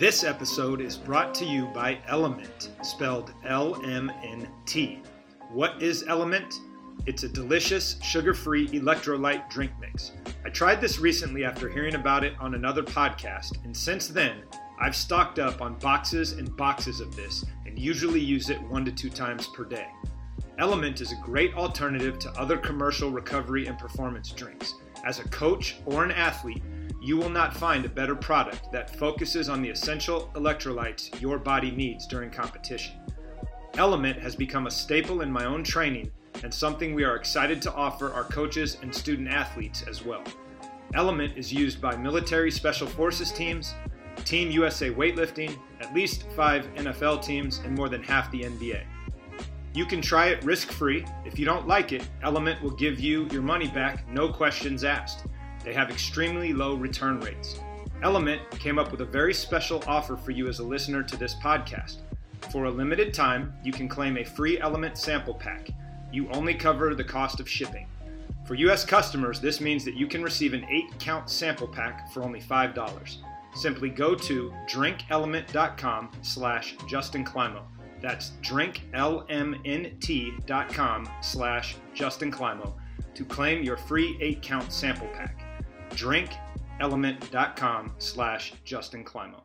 This episode is brought to you by Element, spelled L M N T. What is Element? It's a delicious, sugar free electrolyte drink mix. I tried this recently after hearing about it on another podcast, and since then, I've stocked up on boxes and boxes of this and usually use it one to two times per day. Element is a great alternative to other commercial recovery and performance drinks. As a coach or an athlete, you will not find a better product that focuses on the essential electrolytes your body needs during competition. Element has become a staple in my own training and something we are excited to offer our coaches and student athletes as well. Element is used by military special forces teams, Team USA weightlifting, at least five NFL teams, and more than half the NBA. You can try it risk free. If you don't like it, Element will give you your money back, no questions asked. They have extremely low return rates. Element came up with a very special offer for you as a listener to this podcast. For a limited time, you can claim a free Element sample pack. You only cover the cost of shipping. For US customers, this means that you can receive an 8 count sample pack for only $5. Simply go to drinkelement.com slash Justin Clymo. That's drinklmnt.com slash Justin Clymo to claim your free 8 count sample pack drinkelement.com slash Justin Clymo.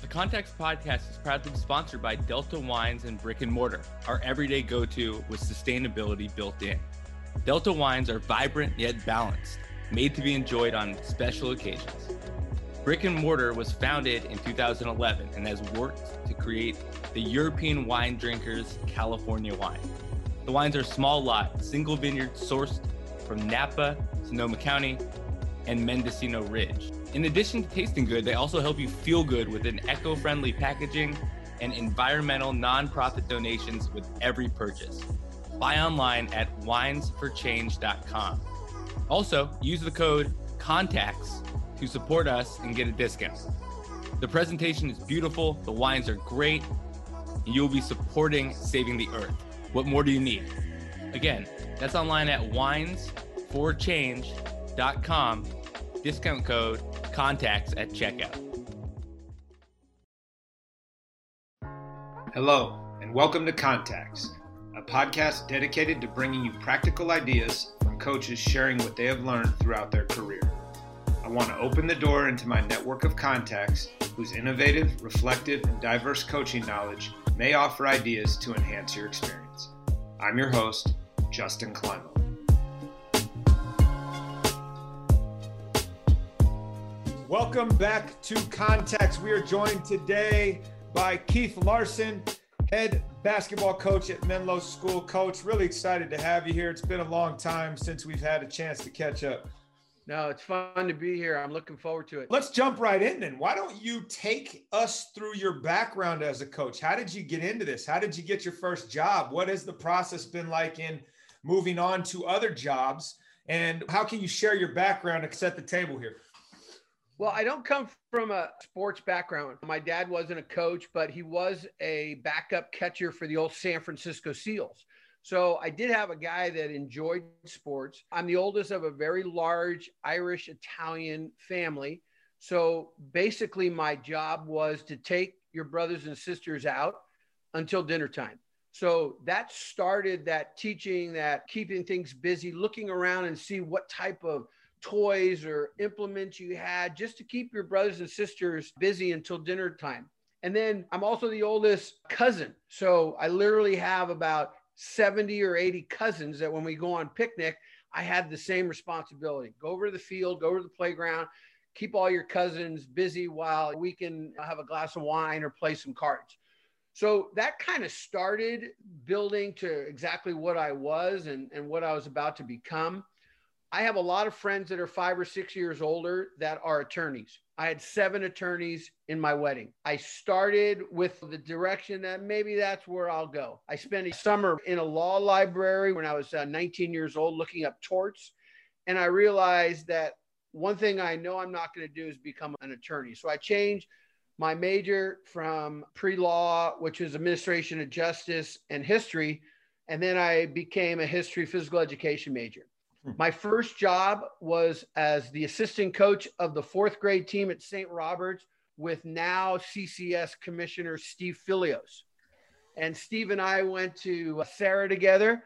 The Context Podcast is proudly sponsored by Delta Wines and Brick and Mortar, our everyday go to with sustainability built in. Delta wines are vibrant yet balanced, made to be enjoyed on special occasions. Brick and Mortar was founded in 2011 and has worked to create the European wine drinkers California wine. The wines are small lot, single vineyard sourced from Napa, Sonoma County, and Mendocino Ridge. In addition to tasting good, they also help you feel good with an eco friendly packaging and environmental nonprofit donations with every purchase. Buy online at winesforchange.com. Also, use the code CONTACTS to support us and get a discount. The presentation is beautiful, the wines are great, and you'll be supporting saving the earth. What more do you need? Again, that's online at winesforchange.com. Discount code contacts at checkout. Hello, and welcome to Contacts, a podcast dedicated to bringing you practical ideas from coaches sharing what they have learned throughout their career. I want to open the door into my network of contacts whose innovative, reflective, and diverse coaching knowledge may offer ideas to enhance your experience. I'm your host, Justin Clymo. Welcome back to Contacts. We are joined today by Keith Larsen, head basketball coach at Menlo School. Coach, really excited to have you here. It's been a long time since we've had a chance to catch up. No, it's fun to be here. I'm looking forward to it. Let's jump right in then. Why don't you take us through your background as a coach? How did you get into this? How did you get your first job? What has the process been like in moving on to other jobs? And how can you share your background to set the table here? Well, I don't come from a sports background. My dad wasn't a coach, but he was a backup catcher for the old San Francisco Seals. So I did have a guy that enjoyed sports. I'm the oldest of a very large Irish Italian family. So basically, my job was to take your brothers and sisters out until dinner time. So that started that teaching, that keeping things busy, looking around and see what type of toys or implements you had just to keep your brothers and sisters busy until dinner time. And then I'm also the oldest cousin. So I literally have about 70 or 80 cousins that when we go on picnic, I had the same responsibility. Go over to the field, go over to the playground, keep all your cousins busy while we can have a glass of wine or play some cards. So that kind of started building to exactly what I was and, and what I was about to become. I have a lot of friends that are five or six years older that are attorneys. I had seven attorneys in my wedding. I started with the direction that maybe that's where I'll go. I spent a summer in a law library when I was uh, 19 years old looking up torts. And I realized that one thing I know I'm not going to do is become an attorney. So I changed my major from pre law, which is administration of justice and history. And then I became a history physical education major. Hmm. My first job was as the assistant coach of the fourth grade team at St. Roberts with now CCS Commissioner Steve Filios. And Steve and I went to Serra together.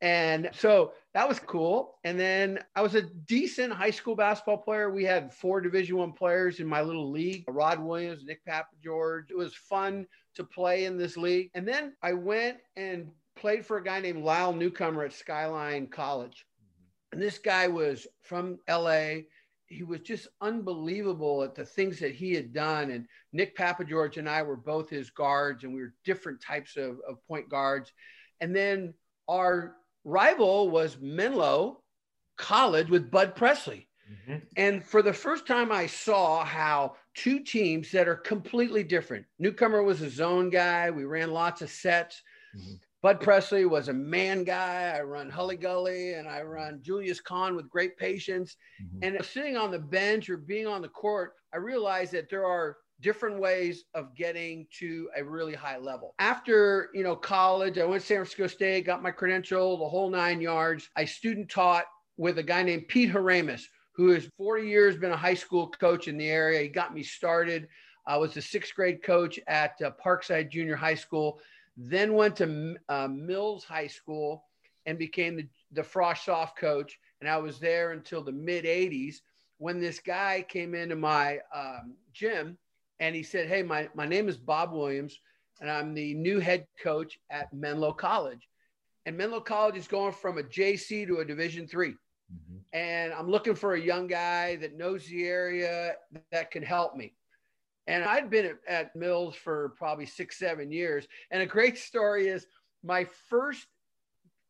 And so that was cool. And then I was a decent high school basketball player. We had four Division One players in my little league: Rod Williams, Nick Papa George. It was fun to play in this league. And then I went and played for a guy named Lyle Newcomer at Skyline College. And this guy was from LA. He was just unbelievable at the things that he had done. And Nick Papa George and I were both his guards, and we were different types of, of point guards. And then our rival was Menlo College with Bud Presley. Mm-hmm. And for the first time, I saw how two teams that are completely different. Newcomer was a zone guy. We ran lots of sets. Mm-hmm. Bud Presley was a man guy. I run Hully Gully and I run Julius Kahn with great patience. Mm-hmm. And sitting on the bench or being on the court, I realized that there are different ways of getting to a really high level. After, you know, college, I went to San Francisco State, got my credential, the whole nine yards. I student taught with a guy named Pete Haramis, who has 40 years been a high school coach in the area. He got me started. I was a sixth grade coach at uh, Parkside Junior High School, then went to uh, Mills High School and became the, the Frosh soft coach. And I was there until the mid 80s when this guy came into my um, gym and he said, Hey, my, my name is Bob Williams, and I'm the new head coach at Menlo College. And Menlo College is going from a JC to a Division 3 mm-hmm. And I'm looking for a young guy that knows the area that can help me. And I'd been at, at Mills for probably six, seven years. And a great story is my first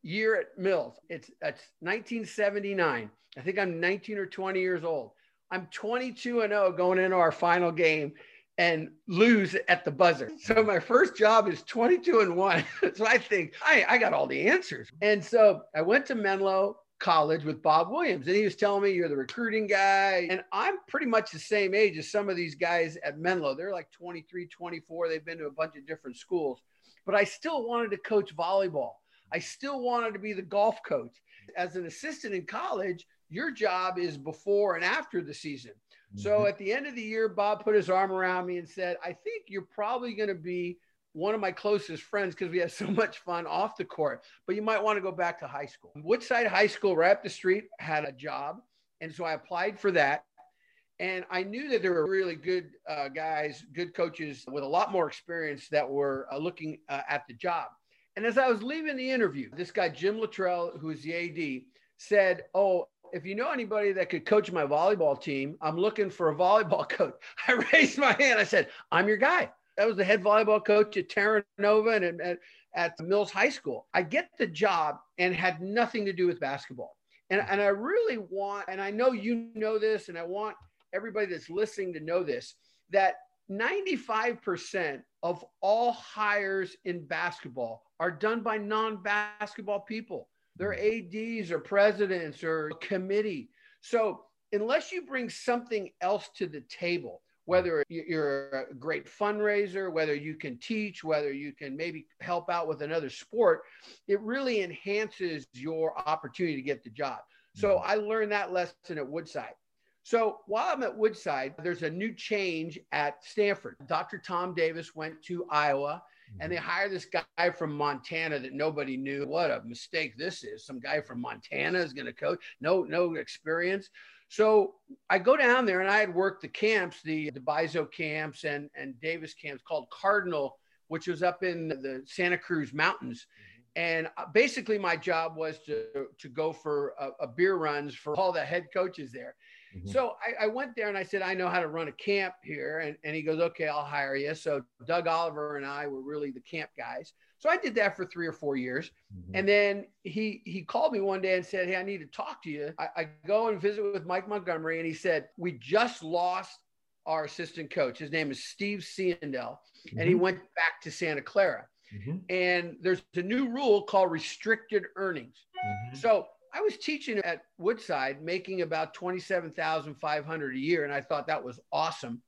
year at Mills, it's, it's 1979. I think I'm 19 or 20 years old. I'm 22 and 0 going into our final game and lose at the buzzer. So my first job is 22 and 1. so I think I, I got all the answers. And so I went to Menlo College with Bob Williams and he was telling me you're the recruiting guy and I'm pretty much the same age as some of these guys at Menlo. They're like 23, 24. They've been to a bunch of different schools. But I still wanted to coach volleyball. I still wanted to be the golf coach. As an assistant in college, your job is before and after the season. So mm-hmm. at the end of the year, Bob put his arm around me and said, I think you're probably going to be one of my closest friends because we had so much fun off the court, but you might want to go back to high school. Woodside High School, right up the street, had a job. And so I applied for that. And I knew that there were really good uh, guys, good coaches with a lot more experience that were uh, looking uh, at the job. And as I was leaving the interview, this guy, Jim Luttrell, who is the AD, said, Oh, if you know anybody that could coach my volleyball team, I'm looking for a volleyball coach. I raised my hand. I said, I'm your guy. That was the head volleyball coach at Terra Nova and at, at Mills High School. I get the job and had nothing to do with basketball. And, mm-hmm. and I really want, and I know you know this, and I want everybody that's listening to know this, that 95% of all hires in basketball are done by non basketball people. They're mm-hmm. ADs or presidents or committee. So unless you bring something else to the table, whether you're a great fundraiser, whether you can teach, whether you can maybe help out with another sport, it really enhances your opportunity to get the job. So mm-hmm. I learned that lesson at Woodside. So while I'm at Woodside, there's a new change at Stanford. Dr. Tom Davis went to Iowa and they hired this guy from Montana that nobody knew. What a mistake this is! Some guy from Montana is going to coach. No, no experience. So I go down there, and I had worked the camps, the the camps and and Davis camps called Cardinal, which was up in the Santa Cruz Mountains. And uh, basically, my job was to to go for a, a beer runs for all the head coaches there. Mm-hmm. So I, I, went there and I said, I know how to run a camp here. And, and he goes, okay, I'll hire you. So Doug Oliver and I were really the camp guys. So I did that for three or four years. Mm-hmm. And then he he called me one day and said, Hey, I need to talk to you. I, I go and visit with Mike Montgomery. And he said, We just lost our assistant coach. His name is Steve Seandel. Mm-hmm. And he mm-hmm. went back to Santa Clara. Mm-hmm. And there's a new rule called restricted earnings. Mm-hmm. So I was teaching at Woodside, making about twenty-seven thousand five hundred a year, and I thought that was awesome.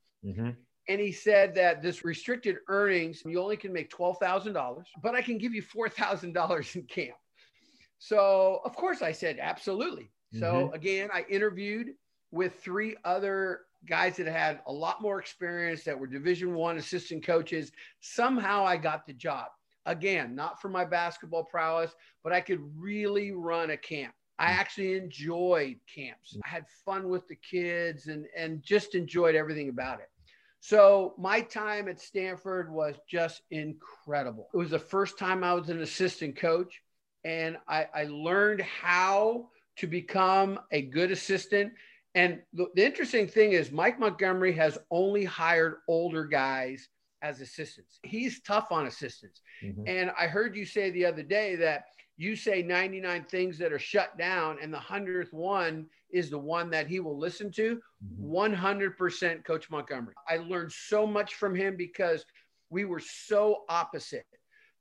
And he said that this restricted earnings, you only can make twelve thousand dollars, but I can give you four thousand dollars in camp. So of course I said absolutely. Mm-hmm. So again, I interviewed with three other guys that had a lot more experience that were Division One assistant coaches. Somehow I got the job. Again, not for my basketball prowess, but I could really run a camp. I mm. actually enjoyed camps. I had fun with the kids and, and just enjoyed everything about it. So my time at Stanford was just incredible. It was the first time I was an assistant coach, and I, I learned how to become a good assistant. And the, the interesting thing is, Mike Montgomery has only hired older guys as assistants. He's tough on assistants. Mm-hmm. And I heard you say the other day that you say 99 things that are shut down, and the 100th one is the one that he will listen to. 100% mm-hmm. Coach Montgomery. I learned so much from him because we were so opposite.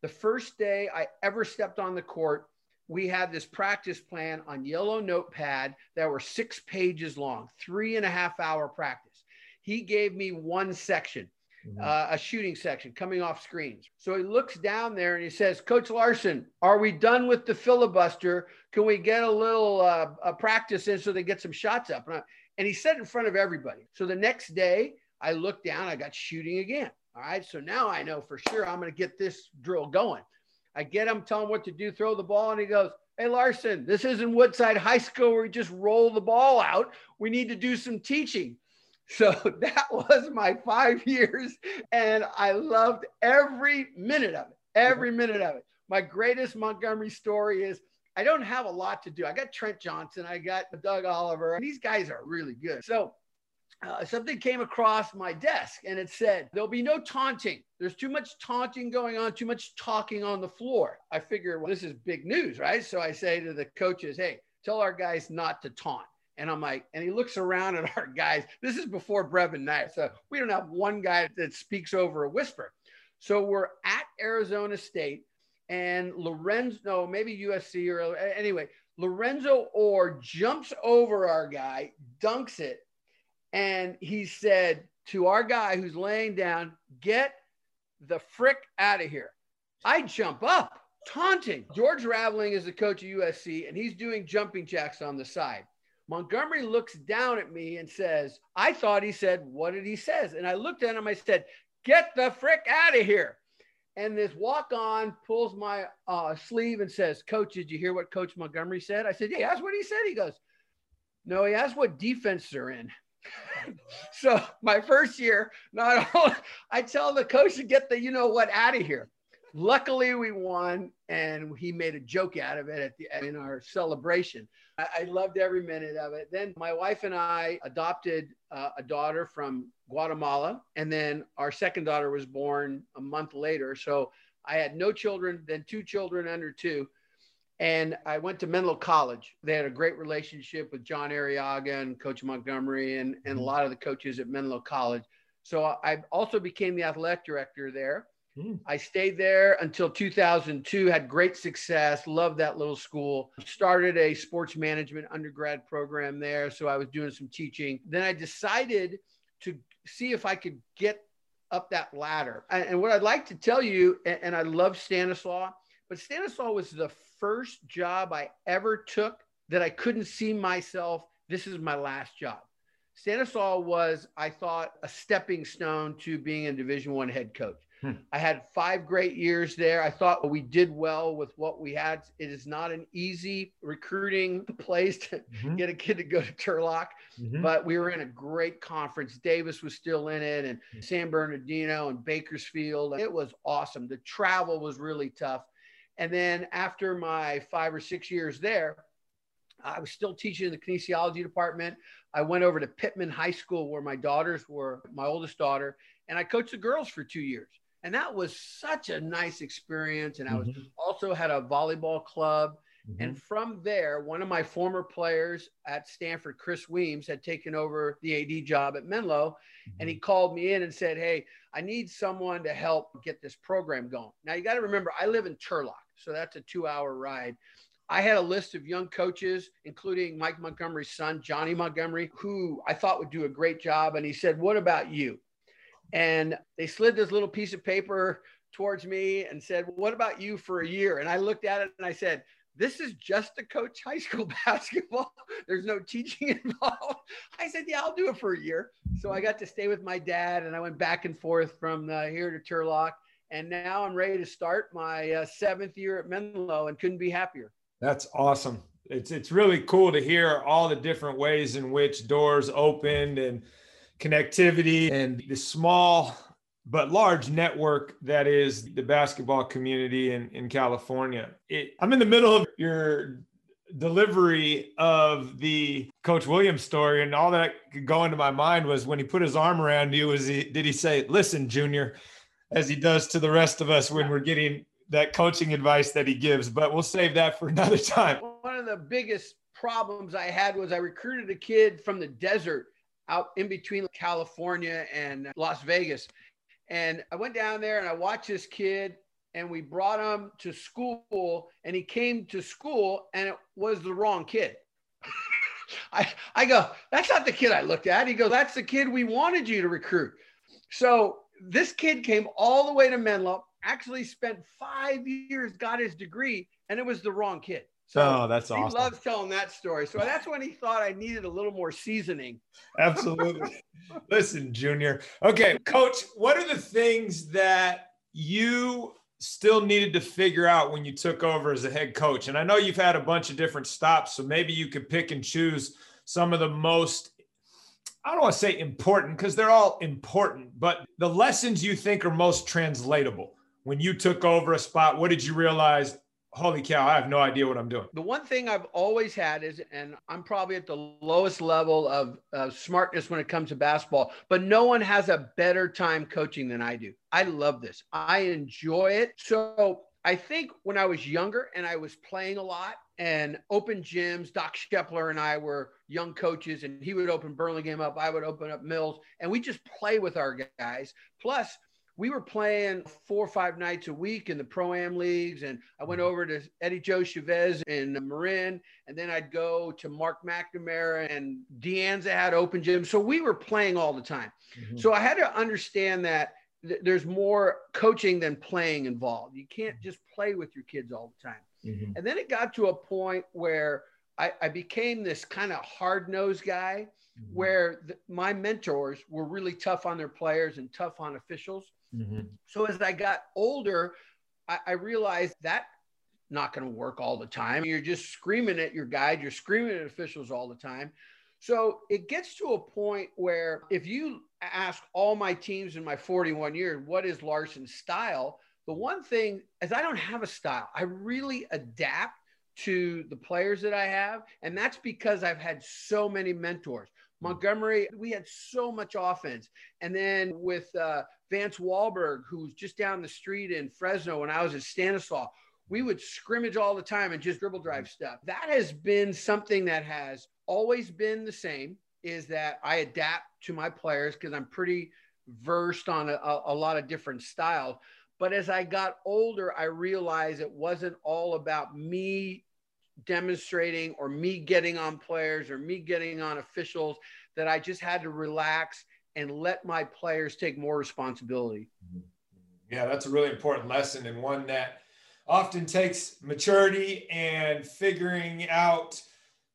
The first day I ever stepped on the court, we had this practice plan on yellow notepad that were six pages long, three and a half hour practice. He gave me one section, mm-hmm. uh, a shooting section coming off screens. So he looks down there and he says, Coach Larsen, are we done with the filibuster? Can we get a little uh, a practice in so they get some shots up? And, I, and he said in front of everybody. So the next day, I looked down, I got shooting again. All right. So now I know for sure I'm going to get this drill going. I get him, tell him what to do, throw the ball, and he goes, Hey, Larsen, this isn't Woodside High School where we just roll the ball out. We need to do some teaching. So that was my five years, and I loved every minute of it. Every minute of it. My greatest Montgomery story is I don't have a lot to do. I got Trent Johnson, I got Doug Oliver, and these guys are really good. So uh, something came across my desk and it said, There'll be no taunting. There's too much taunting going on, too much talking on the floor. I figure, well, this is big news, right? So I say to the coaches, Hey, tell our guys not to taunt. And I'm like, and he looks around at our guys. This is before Brevin Knight. So we don't have one guy that speaks over a whisper. So we're at Arizona State and Lorenzo, no, maybe USC or uh, anyway, Lorenzo Orr jumps over our guy, dunks it, and he said to our guy who's laying down, Get the frick out of here. I jump up, taunting. George Raveling is the coach of USC, and he's doing jumping jacks on the side. Montgomery looks down at me and says, I thought he said, What did he says? And I looked at him, I said, Get the frick out of here. And this walk on pulls my uh, sleeve and says, Coach, did you hear what Coach Montgomery said? I said, Yeah, that's what he said. He goes, No, he asked what defense they're in. so my first year, not only I tell the coach to get the you know what out of here. Luckily, we won, and he made a joke out of it at the in our celebration. I, I loved every minute of it. Then my wife and I adopted uh, a daughter from Guatemala, and then our second daughter was born a month later. So I had no children, then two children under two. And I went to Menlo College. They had a great relationship with John Ariaga and Coach Montgomery and, and a mm-hmm. lot of the coaches at Menlo College. So I also became the athletic director there. Mm. I stayed there until 2002, had great success, loved that little school. Started a sports management undergrad program there. So I was doing some teaching. Then I decided to see if I could get up that ladder. And, what I'd like to tell you, and I love Stanislaus, but Stanislaus was the first job I ever took that I couldn't see myself. This is my last job. Stanislaus was, I thought, a stepping stone to being a Division One head coach. Hmm. I had five great years there. I thought we did well with what we had. It is not an easy recruiting place to mm-hmm. get a kid to go to Turlock, mm-hmm. but we were in a great conference. Davis was still in it, and mm-hmm. San Bernardino and Bakersfield. It was awesome. The travel was really tough. And then after my five or six years there, I was still teaching in the kinesiology department. I went over to Pitman High School where my daughters were, my oldest daughter, and I coached the girls for two years. And that was such a nice experience. And I was mm-hmm. also had a volleyball club. Mm-hmm. And from there, one of my former players at Stanford, Chris Weems, had taken over the AD job at Menlo. Mm-hmm. And he mm-hmm. called me in and said, Hey, I need someone to help get this program going. Now, you got to remember, I live in Turlock. So that's a two hour ride. I had a list of young coaches, including Mike Montgomery's son, Johnny Montgomery, who I thought would do a great job. And he said, What about you? And they slid this little piece of paper towards me and said, well, What about you for a year? And I looked at it and I said, this is just to coach high school basketball. There's no teaching involved. I said, yeah, I'll do it for a year. So I got to stay with my dad and I went back and forth from uh, here to Turlock. And now I'm ready to start my uh, seventh year at Menlo and couldn't be happier. That's awesome. It's, it's really cool to hear all the different ways in which doors opened and connectivity and the small but large network that is the basketball community in, in California. It, I'm in the middle of your delivery of the Coach Williams story, and all that could go into my mind was when he put his arm around you. Was he did he say, "Listen, Junior," as he does to the rest of us when we're getting that coaching advice that he gives? But we'll save that for another time. One of the biggest problems I had was I recruited a kid from the desert out in between California and Las Vegas. And I went down there and I watched this kid and we brought him to school and he came to school and it was the wrong kid. I, I go, that's not the kid I looked at. He goes, that's the kid we wanted you to recruit. So this kid came all the way to Menlo, actually spent five years, got his degree, and it was the wrong kid. So oh, that's awesome. He loves telling that story. So that's when he thought I needed a little more seasoning. Absolutely. Listen, Junior. Okay, coach, what are the things that you still needed to figure out when you took over as a head coach? And I know you've had a bunch of different stops, so maybe you could pick and choose some of the most I don't want to say important because they're all important, but the lessons you think are most translatable when you took over a spot, what did you realize? Holy cow, I have no idea what I'm doing. The one thing I've always had is, and I'm probably at the lowest level of, of smartness when it comes to basketball, but no one has a better time coaching than I do. I love this. I enjoy it. So I think when I was younger and I was playing a lot and open gyms, Doc Shepler and I were young coaches, and he would open Burlingame up, I would open up Mills, and we just play with our guys. Plus, we were playing four or five nights a week in the pro am leagues. And I went over to Eddie Joe Chavez in Marin. And then I'd go to Mark McNamara and De Anza had open gym. So we were playing all the time. Mm-hmm. So I had to understand that th- there's more coaching than playing involved. You can't just play with your kids all the time. Mm-hmm. And then it got to a point where I, I became this kind of hard nosed guy mm-hmm. where the, my mentors were really tough on their players and tough on officials. Mm-hmm. So as I got older, I, I realized that not going to work all the time. You're just screaming at your guide, you're screaming at officials all the time. So it gets to a point where if you ask all my teams in my 41 years, what is Larsen's style? The one thing is I don't have a style. I really adapt to the players that I have. And that's because I've had so many mentors. Montgomery, we had so much offense. And then with uh, Vance Walberg, who's just down the street in Fresno when I was at Stanislaus, we would scrimmage all the time and just dribble drive stuff. That has been something that has always been the same is that I adapt to my players because I'm pretty versed on a, a, lot of different styles. But as I got older, I realized it wasn't all about me demonstrating or me getting on players or me getting on officials that I just had to relax and let my players take more responsibility. Mm-hmm. Yeah, that's a really important lesson and one that often takes maturity and figuring out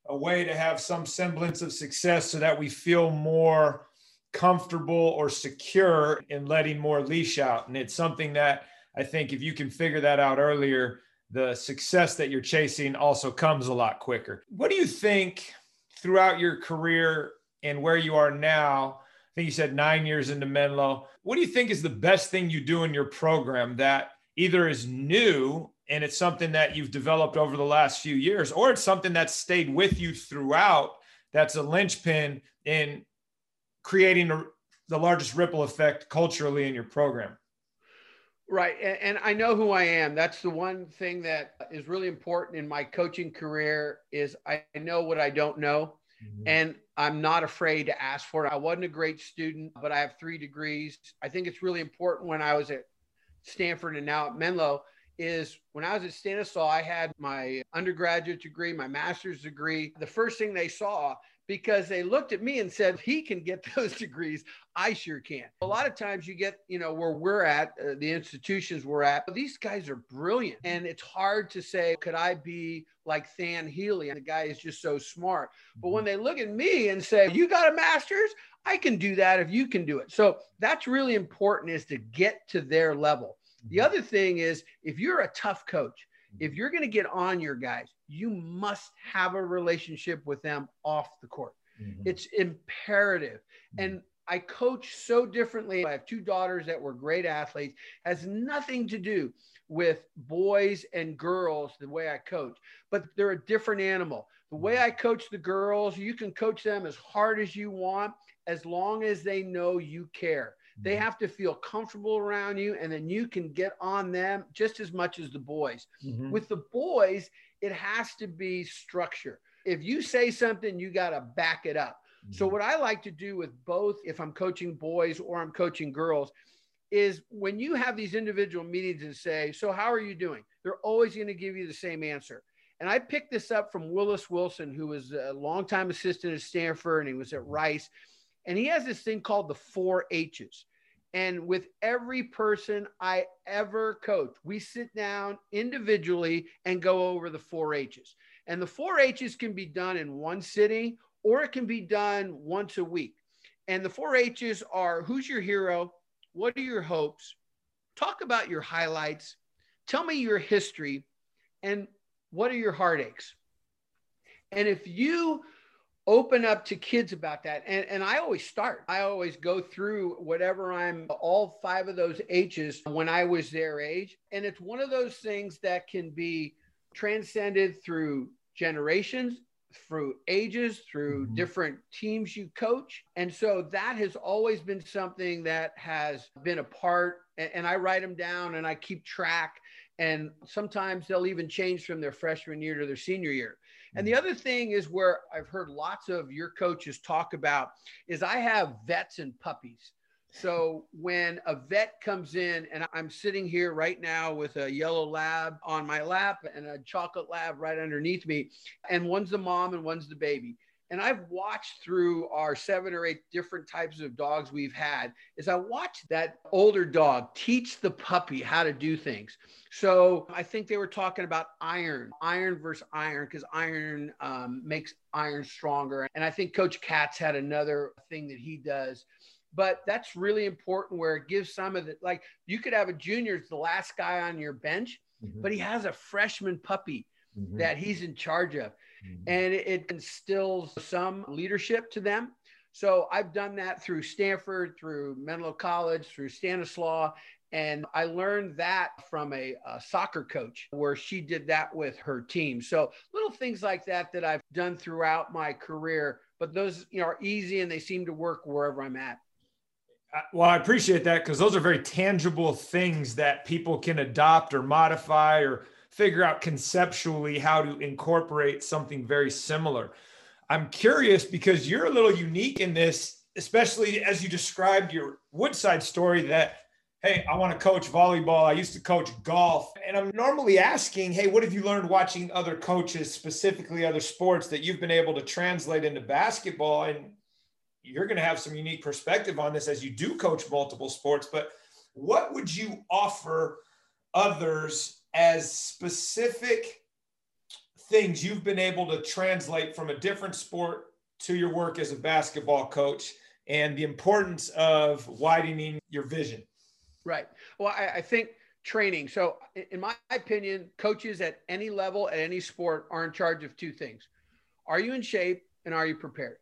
a way to have some semblance of success so that we feel more comfortable or secure in letting more leash out. And it's something that I think if you can figure that out earlier, the success that you're chasing also comes a lot quicker. What do you think throughout your career and where you are now? I think you said nine years into Menlo. What do you think is the best thing you do in your program that either is new and it's something that you've developed over the last few years, or it's something that's stayed with you throughout that's a linchpin in creating a, the largest ripple effect culturally in your program? Right. And, and, I know who I am. That's the one thing that is really important in my coaching career is I know what I don't know. Mm-hmm. And I'm not afraid to ask for it. I wasn't a great student, but I have three degrees. I think it's really important when I was at Stanford and now at Menlo is when I was at Stanislaus, I had my undergraduate degree, my master's degree. The first thing they saw because they looked at me and said, he can get those degrees. I sure can. A lot of times you get, you know, where we're at, uh, the institutions we're at, these guys are brilliant. And it's hard to say, could I be like Than Healy? And the guy is just so smart. But when they look at me and say, you got a master's, I can do that if you can do it. So that's really important is to get to their level. The other thing is if you're a tough coach, if you're going to get on your guys, you must have a relationship with them off the court. Mm-hmm. It's imperative. Mm-hmm. And I coach so differently. I have two daughters that were great athletes, has nothing to do with boys and girls the way I coach, but they're a different animal. The way mm-hmm. I coach the girls, you can coach them as hard as you want as long as they know you care. They have to feel comfortable around you, and then you can get on them just as much as the boys. Mm-hmm. With the boys, it has to be structure. If you say something, you got to back it up. Mm-hmm. So, what I like to do with both, if I'm coaching boys or I'm coaching girls, is when you have these individual meetings and say, So, how are you doing? They're always going to give you the same answer. And I picked this up from Willis Wilson, who was a longtime assistant at Stanford and he was at Rice. And he has this thing called the four H's. And with every person I ever coach, we sit down individually and go over the four H's. And the four H's can be done in one sitting or it can be done once a week. And the four H's are who's your hero? What are your hopes? Talk about your highlights. Tell me your history. And what are your heartaches? And if you open up to kids about that. And, and I always start, I always go through whatever I'm, all five of those H's when I was their age. And it's one of those things that can be transcended through generations, through ages, through mm-hmm. different teams you coach. And so that has always been something that has been a part. And, and I write them down and I keep track. And sometimes they'll even change from their freshman year to their senior year. And the other thing is where I've heard lots of your coaches talk about is I have vets and puppies. So when a vet comes in and I'm sitting here right now with a yellow lab on my lap and a chocolate lab right underneath me, and one's the mom and one's the baby and I've watched through our seven or eight different types of dogs we've had, is I watched that older dog teach the puppy how to do things. So I think they were talking about iron, iron versus iron, because iron um, makes iron stronger. And I think Coach Katz had another thing that he does. But that's really important where it gives some of the, like, you could have a junior, the last guy on your bench, mm-hmm. but he has a freshman puppy mm-hmm. that he's in charge of mm-hmm. and it instills some leadership to them. So I've done that through Stanford, through Menlo College, through Stanislaus. And I learned that from a, a, soccer coach where she did that with her team. So little things like that that I've done throughout my career, but those you know are easy and they seem to work wherever I'm at. Well, I appreciate that because those are very tangible things that people can adopt or modify or figure out conceptually how to incorporate something very similar. I'm curious because you're a little unique in this, especially as you described your Woodside story that, hey, I want to coach volleyball. I used to coach golf. And I'm normally asking, hey, what have you learned watching other coaches, specifically other sports, that you've been able to translate into basketball? And you're going to have some unique perspective on this as you do coach multiple sports. But what would you offer others as specific things you've been able to translate from a different sport to your work as a basketball coach and the importance of widening your vision? Right. Well, I, I think training. So, in my opinion, coaches at any level, at any sport, are in charge of two things Are you in shape and are you prepared?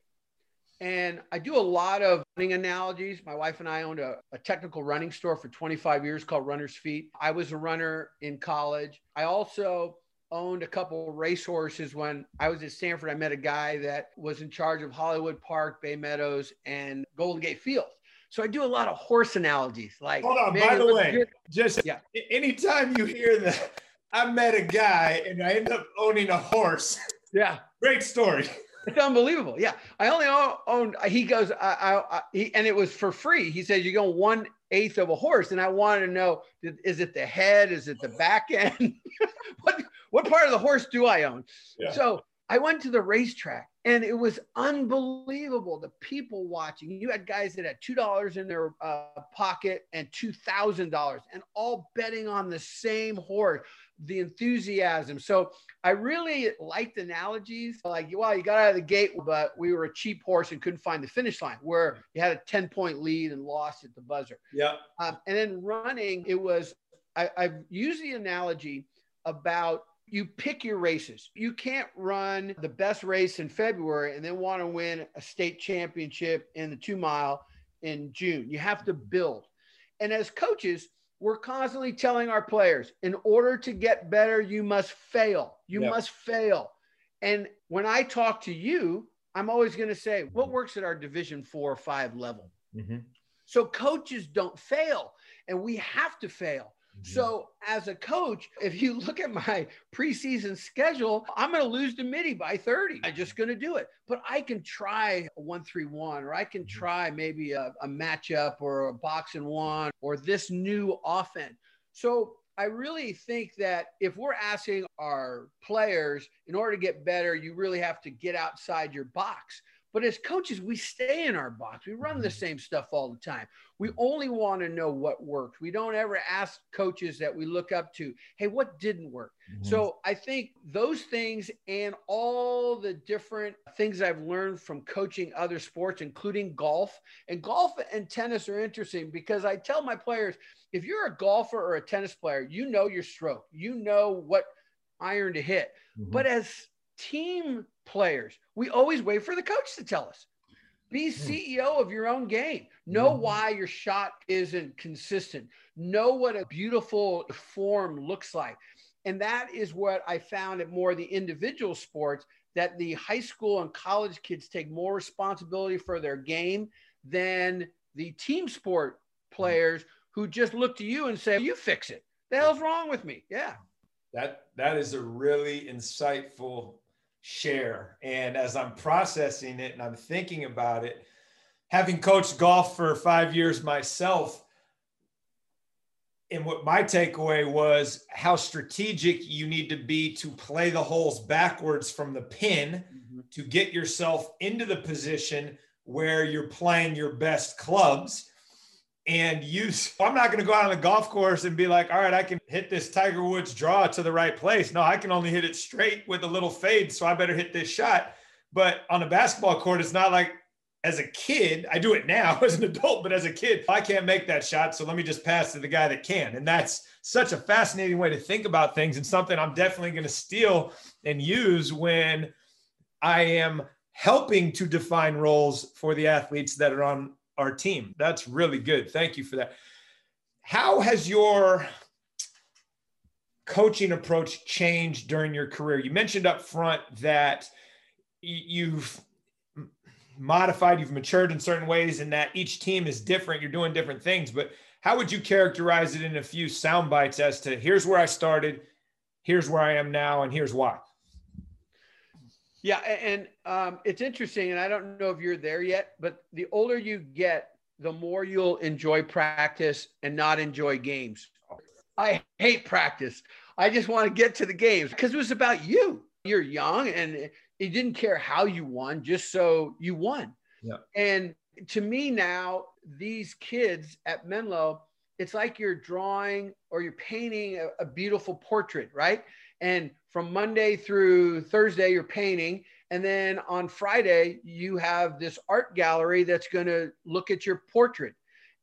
And I do a lot of running analogies. My wife and I owned a, a, technical running store for 25 years called Runner's Feet. I was a runner in college. I also owned a couple racehorses when I was at Stanford. I met a guy that was in charge of Hollywood Park, Bay Meadows, and Golden Gate Field. So I do a lot of horse analogies. Like, hold on, by the way, good. just yeah. anytime you hear that, I met a guy and I end up owning a horse. Yeah. Great story. It's unbelievable. Yeah, I only own. He goes, I, I, I, he, and it was for free. He says you go one eighth of a horse, and I wanted to know: is it the head? Is it the back end? what what part of the horse do I own? Yeah. So I went to the racetrack and it was unbelievable. The people watching. You had guys that had two dollars in their uh, pocket and two thousand dollars, and all betting on the same horse. The enthusiasm. So I really liked analogies like, well, you got out of the gate, but we were a cheap horse and couldn't find the finish line. Where you had a ten point lead and lost at the buzzer. Yeah. Um, and then running, it was. I, I've used the analogy about you pick your races. You can't run the best race in February and then want to win a state championship in the two mile in June. You have to build. And as coaches, we're constantly telling our players in order to get better, you must fail. You yep. must fail. And when I talk to you, I'm always going to say, what works at our division four or five level? Mm-hmm. So coaches don't fail, and we have to fail. So, as a coach, if you look at my preseason schedule, I'm going to lose to Mitty by 30. I'm just going to do it. But I can try a one three one, or I can mm-hmm. try maybe a, a matchup or a box and one, or this new offense. So, I really think that if we're asking our players, in order to get better, you really have to get outside your box. But as coaches, we stay in our box. We run the mm-hmm. same stuff all the time. We only want to know what worked. We don't ever ask coaches that we look up to, hey, what didn't work? Mm-hmm. So I think those things and all the different things I've learned from coaching other sports, including golf, and golf and tennis are interesting because I tell my players, if you're a golfer or a tennis player, you know your stroke, you know what iron to hit. Mm-hmm. But as team players. We always wait for the coach to tell us. Be hmm. CEO of your own game. Know mm-hmm. why your shot isn't consistent. Know what a beautiful form looks like. And that is what I found at more the individual sports that the high school and college kids take more responsibility for their game than the team sport players who just look to you and say, "You fix it." The hell's wrong with me? Yeah. That that is a really insightful share. And as I'm processing it and I'm thinking about it, having coached golf for five years myself, and what my takeaway was how strategic you need to be to play the holes backwards from the pin mm-hmm. to get yourself into the position where you're playing your best clubs and use i'm not going to go out on the golf course and be like all right i can hit this tiger woods draw to the right place. No i can only hit it straight with a little fade so i better hit this shot. But on a basketball court it's not like as a kid i do it now as an adult but as a kid i can't make that shot so let me just pass to the guy that can. And that's such a fascinating way to think about things and something i'm definitely going to steal and use when i am helping to define roles for the athletes that are on our team. That's really good. Thank you for that. How has your coaching approach changed during your career? You mentioned up front that you've modified, you've matured in certain ways, and that each team is different. You're doing different things, but how would you characterize it in a few sound bites as to here's where I started, here's where I am now, and here's why? Yeah, and um, it's interesting, and I don't know if you're there yet, but the older you get, the more you'll enjoy practice and not enjoy games. I hate practice. I just want to get to the games because it was about you. You're young, and you didn't care how you won, just so you won. Yeah. And to me now, these kids at Menlo, it's like you're drawing or you're painting a, a beautiful portrait, right? And from Monday through Thursday, you're painting. And then on Friday, you have this art gallery that's going to look at your portrait.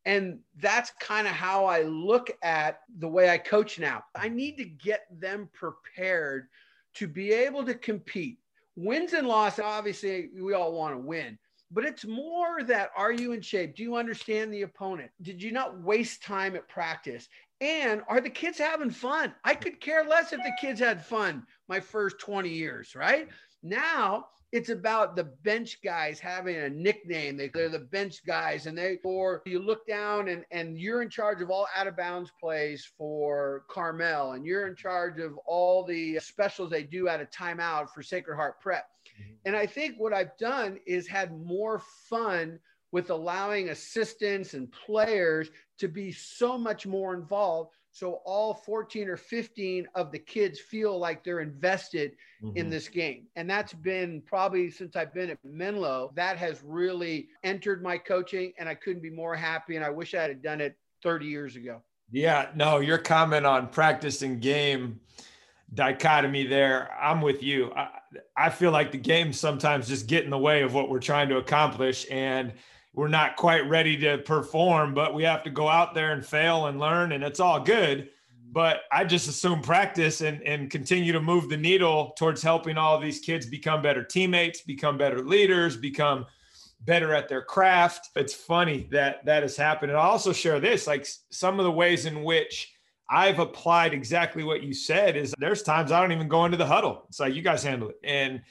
And that's kind of how I look at the way I coach now. I need to get them prepared to be able to compete. Wins and losses, obviously, we all want to win, but it's more that are you in shape? Do you understand the opponent? Did you not waste time at practice? And are the kids having fun? I could care less if the kids had fun my first 20 years, right? Now it's about the bench guys having a nickname. They, are the bench guys, and they or you look down and and you're in charge of all out of bounds plays for Carmel, and you're in charge of all the specials they do at a timeout for Sacred Heart Prep. Mm-hmm. And I think what I've done is had more fun with allowing assistants and players to be so much more involved So all 14 or 15 of the kids feel like they're invested mm-hmm. in this game. And that's been probably since I've been at Menlo, that has really entered my coaching. And I couldn't be more happy. And I wish I had done it 30 years ago. Yeah, no, your comment on practice and game dichotomy there, I'm with you. I, I feel like the game sometimes just get in the way of what we're trying to accomplish. And we're not quite ready to perform, but we have to go out there and fail and learn, and it's all good. But I just assume practice and, and continue to move the needle towards helping all these kids become better teammates, become better leaders, become better at their craft. It's funny that that has happened. And I'll also share this like some of the ways in which I've applied exactly what you said is there's times I don't even go into the huddle. It's like you guys handle it. And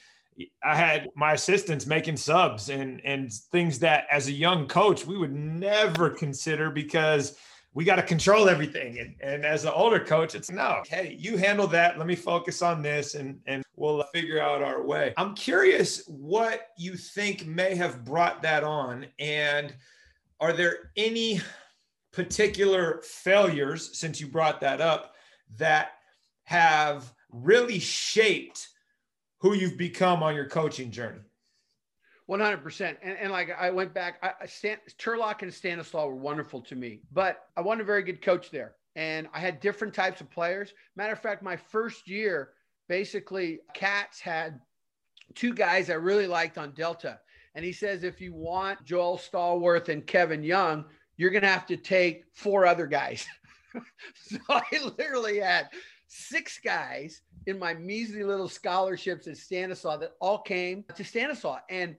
I had my assistants making subs and and things that as a young coach we would never consider because we got to control everything. And, and as an older coach, it's no, hey, you handle that. Let me focus on this and, and we'll uh, figure out our way. I'm curious what you think may have brought that on. And are there any particular failures, since you brought that up, that have really shaped who you've become on your coaching journey. 100%. And, and like I went back, I, Stan, Turlock and Stanislaus were wonderful to me, but I wasn't a very good coach there. And I had different types of players. Matter of fact, my first year, basically, Katz had two guys I really liked on Delta. And he says, if you want Joel Stallworth and Kevin Young, you're going to have to take four other guys. so I literally had six guys in my measly little scholarships at Stanislaus that all came to Stanislaus and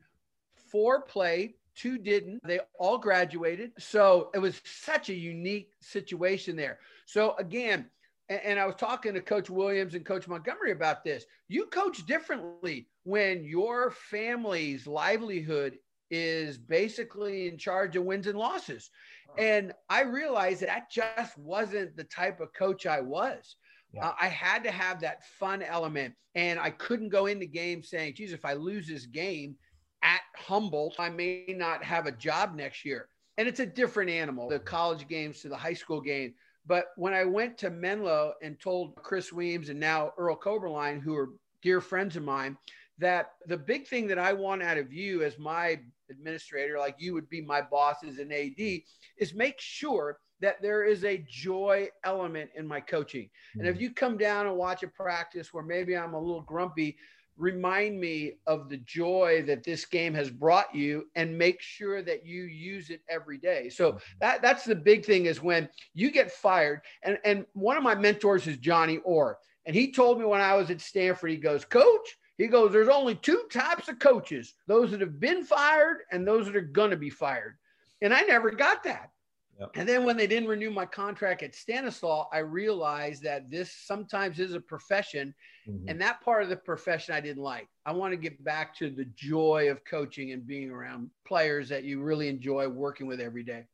four played, two didn't. They all graduated. So it was such a unique situation there. So again, and, and I was talking to Coach Williams and Coach Montgomery about this. You coach differently when your family's livelihood is basically in charge of wins and losses. And I realized that that just wasn't the type of coach I was. Yeah. Uh, I had to have that fun element, and I couldn't go into games saying, "Geez, if I lose this game at Humboldt, I may not have a job next year." And it's a different animal, the college games to the high school game. But when I went to Menlo and told Chris Weems and now Earl Koberlein, who are dear friends of mine, that the big thing that I want out of you as my administrator, like you would be my boss as an AD, is make sure that there is a joy element in my coaching. And if mm. you come down and watch a practice where maybe I'm a little grumpy, remind me of the joy that this game has brought you and make sure that you use it every day. So mm-hmm. that that's the big thing is when you get fired and and one of my mentors is Johnny Orr and he told me when I was at Stanford he goes, "Coach, he goes, there's only two types of coaches those that have been fired and those that are going to be fired. And I never got that. Yep. And then when they didn't renew my contract at Stanislaus, I realized that this sometimes is a profession. Mm-hmm. And that part of the profession I didn't like. I want to get back to the joy of coaching and being around players that you really enjoy working with every day.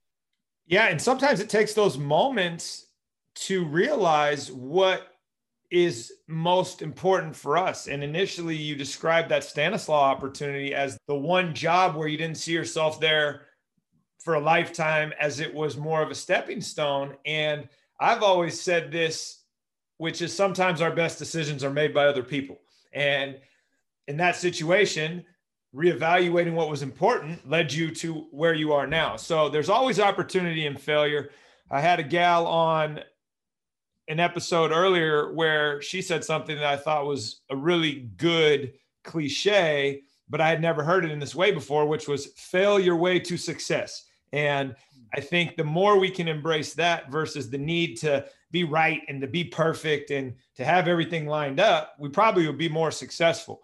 Yeah. And sometimes it takes those moments to realize what is most important for us. And initially, you described that Stanislaus opportunity as the one job where you didn't see yourself there for a lifetime as it was more of a stepping stone. And I've always said this, which is sometimes our best decisions are made by other people. And in that situation, reevaluating what was important led you to where you are now. So there's always opportunity in failure. I had a gal on an episode earlier where she said something that I thought was a really good cliche, but I had never heard it in this way before, which was fail your way to success. And I think the more we can embrace that versus the need to be right and to be perfect and to have everything lined up, we probably will be more successful.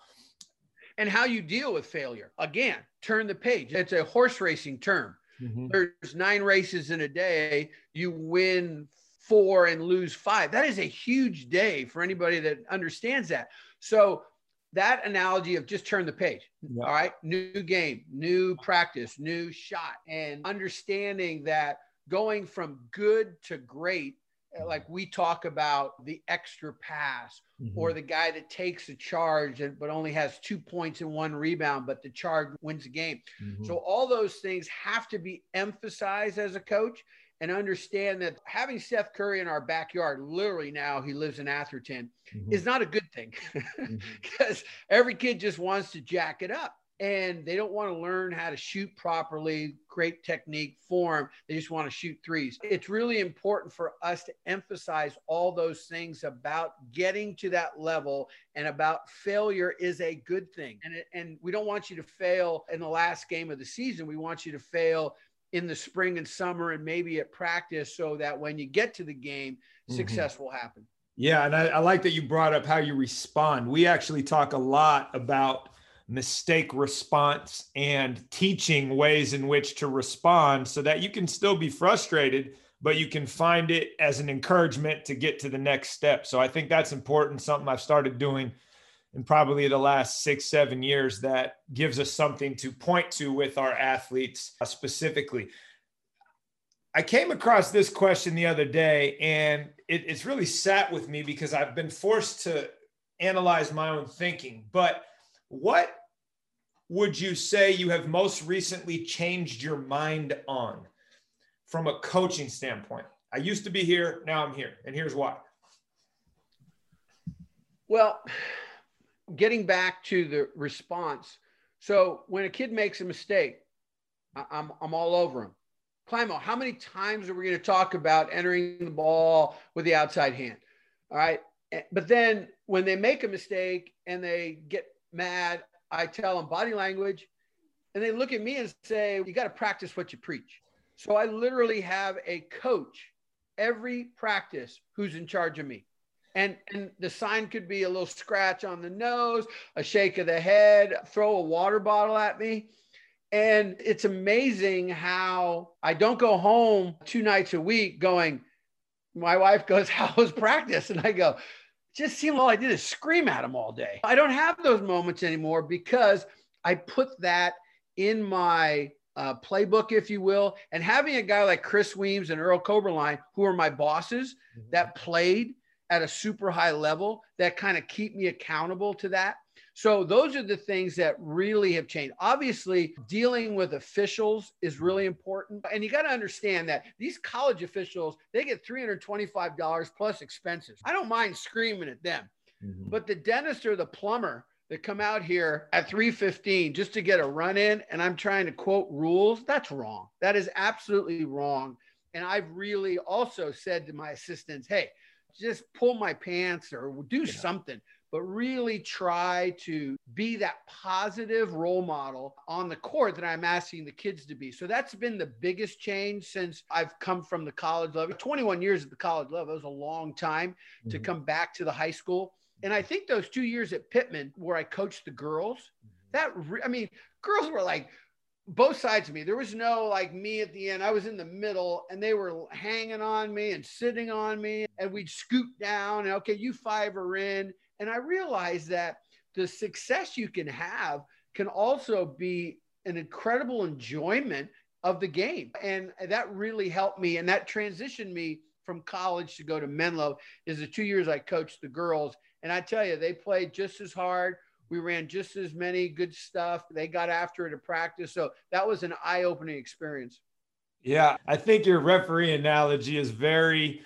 And how you deal with failure. Again, turn the page. It's a horse racing term. Mm-hmm. There's nine races in a day. You win four and lose five. That is a huge day for anybody that understands that. So that analogy of just turn the page. Yeah. All right. New game, new practice, new shot, and understanding that going from good to great, uh, like we talk about the extra pass mm-hmm. or the guy that takes a charge and but only has two points and one rebound, but the charge wins the game. Mm-hmm. So all those things have to be emphasized as a coach. And understand that having Steph Curry in our backyard, literally now he lives in Atherton, mm-hmm. is not a good thing because mm-hmm. every kid just wants to jack it up and they don't want to learn how to shoot properly, great technique, form. They just want to shoot threes. It's really important for us to emphasize all those things about getting to that level and about failure is a good thing. And, it, and we don't want you to fail in the last game of the season. We want you to fail in the spring and summer and maybe at practice so that when you get to the game, mm-hmm. success will happen. Yeah. And I, I like that you brought up how you respond. We actually talk a lot about mistake response and teaching ways in which to respond so that you can still be frustrated but you can find it as an encouragement to get to the next step so i think that's important something i've started doing in probably the last six seven years that gives us something to point to with our athletes specifically I came across this question the other day, and it, it's really sat with me because I've been forced to analyze my own thinking. But what would you say you have most recently changed your mind on from a coaching standpoint? I used to be here, now I'm here, and here's why. Well, getting back to the response. So when a kid makes a mistake, I'm, I'm all over him. Clymo, how many times are we going to talk about entering the ball with the outside hand? All right. Eh, but then when they make a mistake and they get mad, I tell them body language, and they look at me and say, You got to practice what you preach. So I literally have a coach every practice who's in charge of me. And, and the sign could be a little scratch on the nose, a shake of the head, throw a water bottle at me. And it's amazing how I don't go home two nights a week going, my wife goes, How was practice? And I go, just seemed all I did is scream at him all day. I don't have those moments anymore because I put that in my uh, playbook, if you will. And having a guy like Chris Weems and Earl Koberlein, who are my bosses mm-hmm. that played at a super high level, that kind of keep me accountable to that. So those are the things that really have changed. Obviously, dealing with officials is really important. And you got to understand that these college officials, they get $325 plus expenses. I don't mind screaming at them. Mm-hmm. But the dentist or the plumber that come out here at 315 just to get a run in and I'm trying to quote rules, that's wrong. That is absolutely wrong. And I've really also said to my assistants, hey, just pull my pants or do yeah. something but really try to be that positive role model on the court that I'm asking the kids to be. So that's been the biggest change since I've come from the college level. 21 years at the college level, it was a long time mm-hmm. to come back to the high school. And I think those two years at Pitman, where I coached the girls, that, re- I mean, girls were like, both sides of me. There was no like me at the end. I was in the middle and they were hanging on me and sitting on me. And we'd scoot down and okay, you five are in. And I realized that the success you can have can also be an incredible enjoyment of the game. And that really helped me. And that transitioned me from college to go to Menlo is the two years I coached the girls. And I tell you, they played just as hard. We ran just as many good stuff. They got after it at practice. So that was an eye opening experience. Yeah, I think your referee analogy is very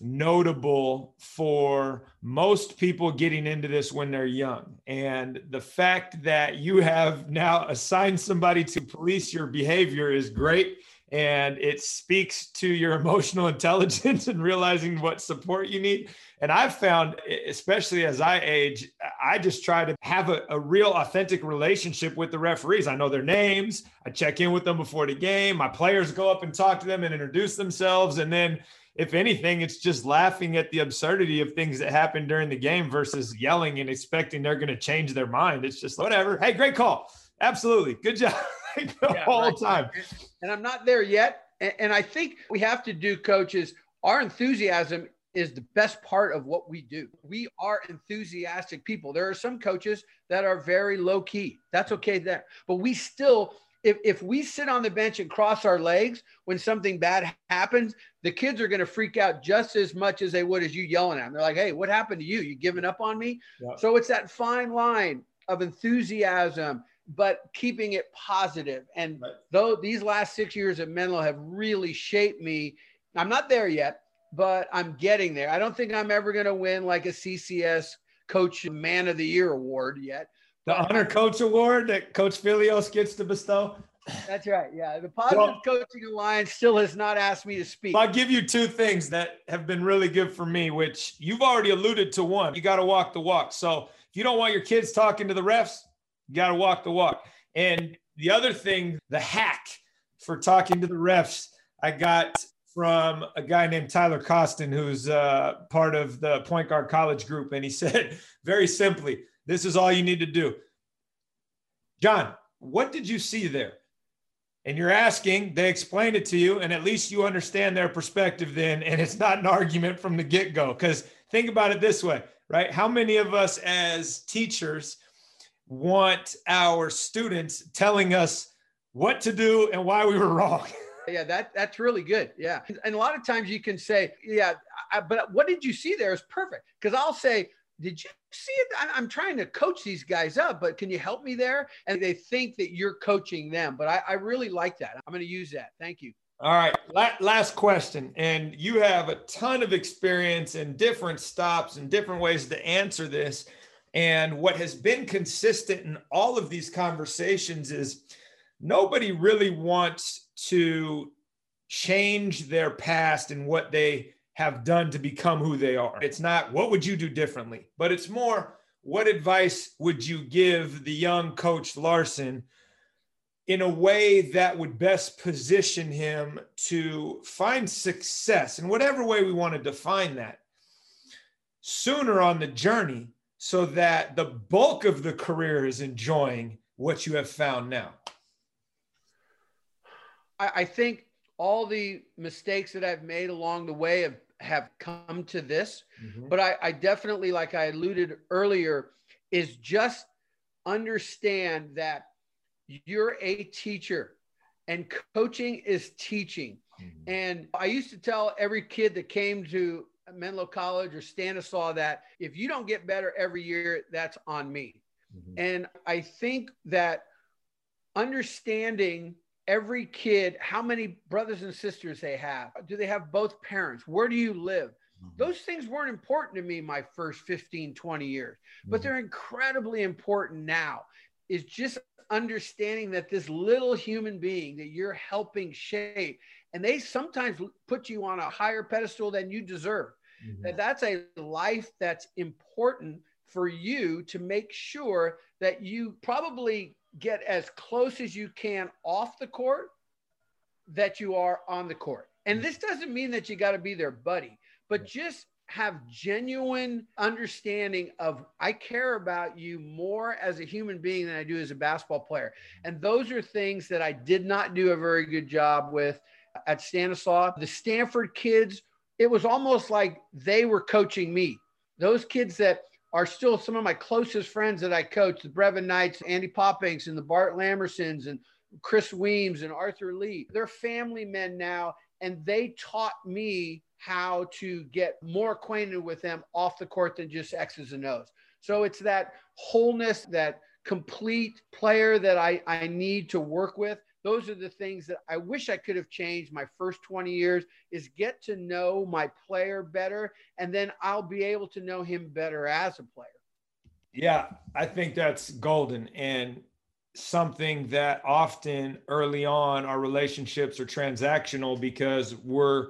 notable for most people getting into this when they're young. And the fact that you have now assigned somebody to police your behavior is great. And it speaks to your emotional intelligence and realizing what support you need. And I've found, especially as I age, I just try to have a, a, real authentic relationship with the referees. I know their names. I check in with them before the game. My players go up and talk to them and introduce themselves. And then if anything, it's just laughing at the absurdity of things that happen during the game versus yelling and expecting they're going to change their mind. It's just whatever. Hey, great call. Absolutely. Good job. the yeah, whole right. time. And I'm not there yet. And I think we have to do, coaches, our enthusiasm is the best part of what we do. We are enthusiastic people. There are some coaches that are very low key. That's okay there. But we still if, if we sit on the bench and cross our legs when something bad happens, the kids are going to freak out just as much as they would as you yelling at them. They're like, hey, what happened to you? You giving up on me? So it's that fine line of enthusiasm but keeping it positive. And right. though these last six years at Menlo have really shaped me, I'm not there yet, but I'm getting there. I don't think I'm ever going to win like a CCS Coach Man of the Year award yet. The Honor Coach Award that Coach Filios gets to bestow. That's right. Yeah. The Positive well, Coaching Alliance still has not asked me to speak. I'll give you two things that have been really good for me, which you've already alluded to one. You got to walk the walk. So if you don't want your kids talking to the refs, you got to walk the walk. And the other thing, the hack for talking to the refs, I got from a guy named Tyler Coston, who's uh, part of the Point Guard College group. And he said, very simply, this is all you need to do. John, what did you see there? And you're asking, they explain it to you, and at least you understand their perspective then. And it's not an argument from the get go. Because think about it this way, right? How many of us as teachers want our students telling us what to do and why we were wrong? yeah that that's really good. Yeah. And a lot of times you can say yeah I, but what did you see there is perfect. Because i'll say did you see it? I'm trying to coach these guys up but can you help me there? And they think that you're coaching them but i, I really like that. I'm going to use that. Thank you. All right last question. And you have a ton of experience and different stops and different ways to answer this and what has been consistent in all of these conversations is nobody really wants to change their past and what they have done to become who they are. It's not what would you do differently, but it's more what advice would you give the young coach Larsen in a way that would best position him to find success in whatever way we want to define that sooner on the journey so that the bulk of the career is enjoying what you have found now? I, I think all the mistakes that I've made along the way have, have come to this. Mm-hmm. But I, I definitely, like I alluded earlier, is just understand that you're a teacher and coaching is teaching. Mm-hmm. And I used to tell every kid that came to Menlo College or Stanislaus that if you don't get better every year, that's on me. Mm-hmm. And I think that understanding every kid how many brothers and sisters they have do they have both parents where do you live mm-hmm. those things weren't important to me my first 15 20 years but mm-hmm. they're incredibly important now is just understanding that this little human being that you're helping shape and they sometimes put you on a higher pedestal than you deserve mm-hmm. that that's a life that's important for you to make sure that you probably get as close as you can off the court that you are on the court. And this doesn't mean that you got to be their buddy, but just have genuine understanding of I care about you more as a human being than I do as a basketball player. And those are things that I did not do a very good job with at Stanislaus. The Stanford kids, it was almost like they were coaching me. Those kids that are still some of my closest friends that I coach, the Brevin Knights, Andy Poppinks, and the Bart Lammersens, and Chris Weems, and Arthur Lee. They're family men now, and they taught me how to get more acquainted with them off the court than just X's and O's. So it's that wholeness, that complete player that I, I need to work with those are the things that I wish I could have changed my first 20 years is get to know my player better and then I'll be able to know him better as a player. Yeah, I think that's golden and something that often early on our relationships are transactional because we're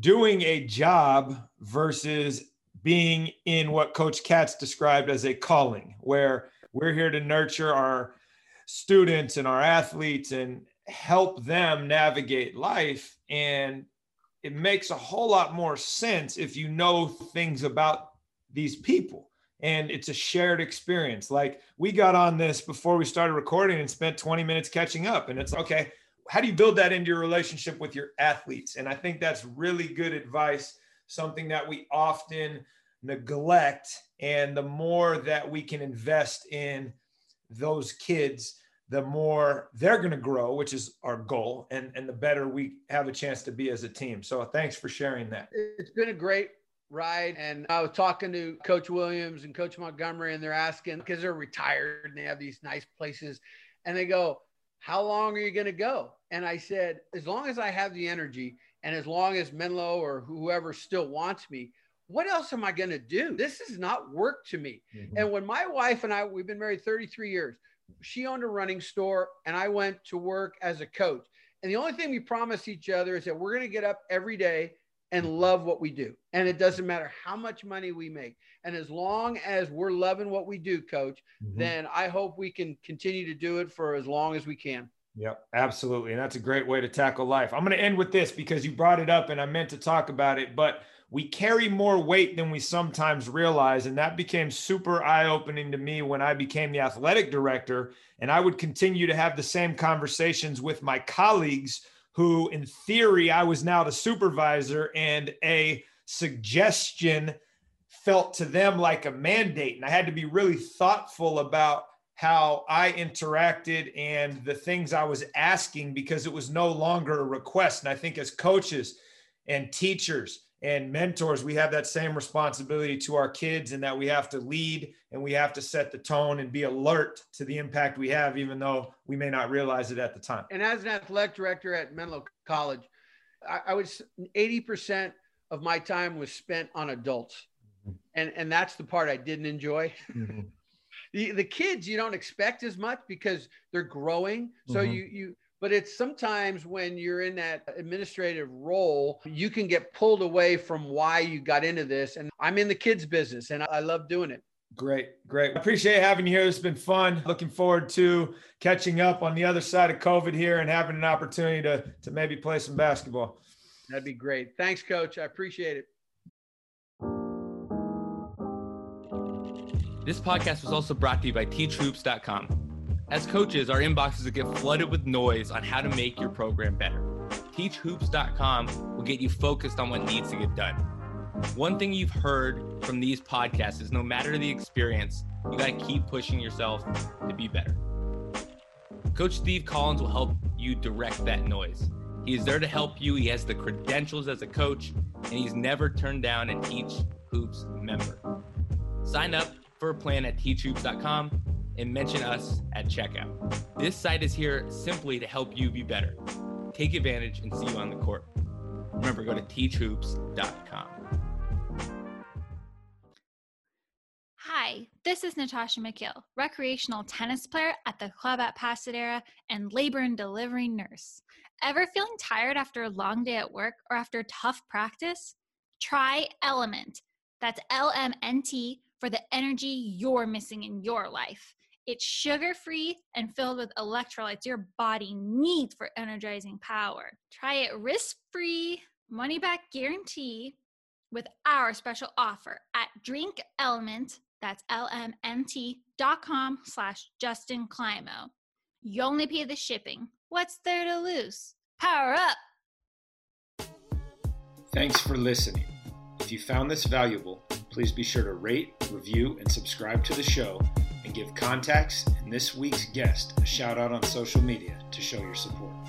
doing a job versus being in what coach Katz described as a calling where we're here to nurture our students and our athletes and help them navigate life. And it makes a whole lot more sense if you know things about these people and it's a shared experience. Like we got on this before we started recording and spent 20 minutes catching up. And it's okay, how do you build that into your relationship with your athletes? And I think that's really good advice, something that we often neglect. And the more that we can invest in those kids, the more they're going to grow, which is our goal, and and the better we have a chance to be as a team. So thanks for sharing that. It's been a great ride. And I was talking to Coach Williams and Coach Montgomery, and they're asking because they're retired and they have these nice places. And they go, How long are you going to go? And I said, As long as I have the energy and as long as Menlo or whoever still wants me, what else am I going to do? This is not work to me. Mm-hmm. And when my wife and I, we've been married 33 years, she owned a running store and I went to work as a coach. And the only thing we promised each other is that we're going to get up every day and love what we do. And it doesn't matter how much money we make. And as long as we're loving what we do, coach, mm-hmm. then I hope we can continue to do it for as long as we can. Yep, absolutely. And that's a great way to tackle life. I'm going to end with this because you brought it up and I meant to talk about it, but we carry more weight than we sometimes realize. And that became super eye opening to me when I became the athletic director. And I would continue to have the same conversations with my colleagues who, in theory, I was now the supervisor, and a suggestion felt to them like a mandate. And I had to be really thoughtful about how I interacted and the things I was asking because it was no longer a request. And I think as coaches and teachers and mentors, we have that same responsibility to our kids and that we have to lead and we have to set the tone and be alert to the impact we have, even though we may not realize it at the time. And as an athletic director at Menlo College, I, I was 80% of my time was spent on adults. Mm-hmm. And, and that's the part I didn't enjoy. Mm-hmm. the, the kids, you don't expect as much because they're growing. So mm-hmm. you, you, but it's sometimes when you're in that administrative role, you can get pulled away from why you got into this. And I'm in the kids business and I love doing it. Great, great. I appreciate having you here. It's been fun. Looking forward to catching up on the other side of COVID here and having an opportunity to, to maybe play some basketball. That'd be great. Thanks, coach. I appreciate it. This podcast was also brought to you by teachhoops.com. As coaches, our inboxes get flooded with noise on how to make your program better. TeachHoops.com will get you focused on what needs to get done. One thing you've heard from these podcasts is no matter the experience, you got to keep pushing yourself to be better. Coach Steve Collins will help you direct that noise. He is there to help you. He has the credentials as a coach, and he's never turned down an Teach Hoops member. Sign up for a plan at teachhoops.com and mention us at checkout. This site is here simply to help you be better. Take advantage and see you on the court. Remember, go to teachhoops.com. Hi, this is Natasha McKill, recreational tennis player at the club at Pasadena and labor and delivery nurse. Ever feeling tired after a long day at work or after tough practice? Try Element. That's L M N T for the energy you're missing in your life. It's sugar free and filled with electrolytes your body needs for energizing power. Try it risk free, money back guarantee with our special offer at Drink Element. That's lmnt.com slash Justin Clymo. You only pay the shipping. What's there to lose? Power up! Thanks for listening. If you found this valuable, please be sure to rate, review, and subscribe to the show give contacts and this week's guest a shout out on social media to show your support.